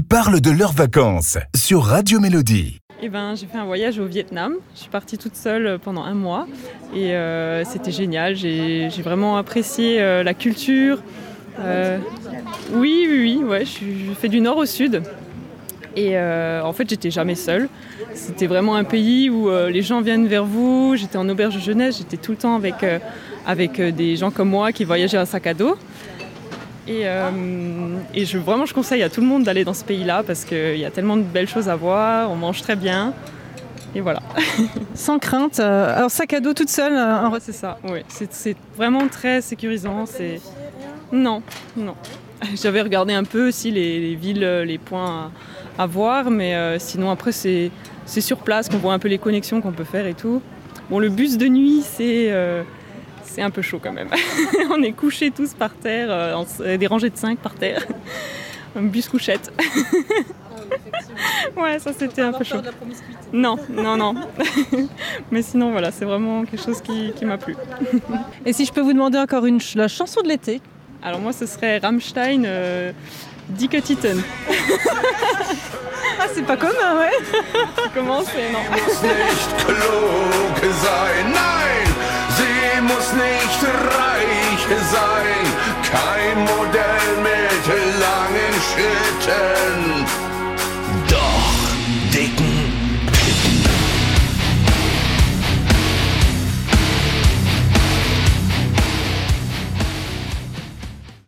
Ils parlent de leurs vacances sur Radio Mélodie. Eh ben, j'ai fait un voyage au Vietnam. Je suis partie toute seule pendant un mois et euh, c'était génial. J'ai vraiment apprécié euh, la culture. Euh, oui, oui, oui, ouais, je je fais du nord au sud. Et euh, en fait, j'étais jamais seule. C'était vraiment un pays où euh, les gens viennent vers vous. J'étais en auberge jeunesse, j'étais tout le temps avec, euh, avec euh, des gens comme moi qui voyageaient à sac à dos. Et, euh, et je, vraiment, je conseille à tout le monde d'aller dans ce pays-là parce qu'il y a tellement de belles choses à voir, on mange très bien. Et voilà. Sans crainte. euh, alors sac à dos toute seule. euh, C'est ça, oui. C'est vraiment très sécurisant. C'est Non, non. J'avais regardé un peu aussi les, les villes, euh, les points à, à voir, mais euh, sinon après c'est c'est sur place qu'on voit un peu les connexions qu'on peut faire et tout. Bon, le bus de nuit, c'est euh, c'est un peu chaud quand même. On est couchés tous par terre, euh, des rangées de 5 par terre. Un bus couchette. ouais, ça c'était un peu chaud. Non, non, non. Mais sinon, voilà, c'est vraiment quelque chose qui, qui m'a plu. Et si je peux vous demander encore une ch- la chanson de l'été? Alors moi, ce serait Rammstein, euh, Dicke Titten. Ah c'est pas commun ouais. Comment c'est Non. muss nicht reich sein, kein Modell mit langen Schritten.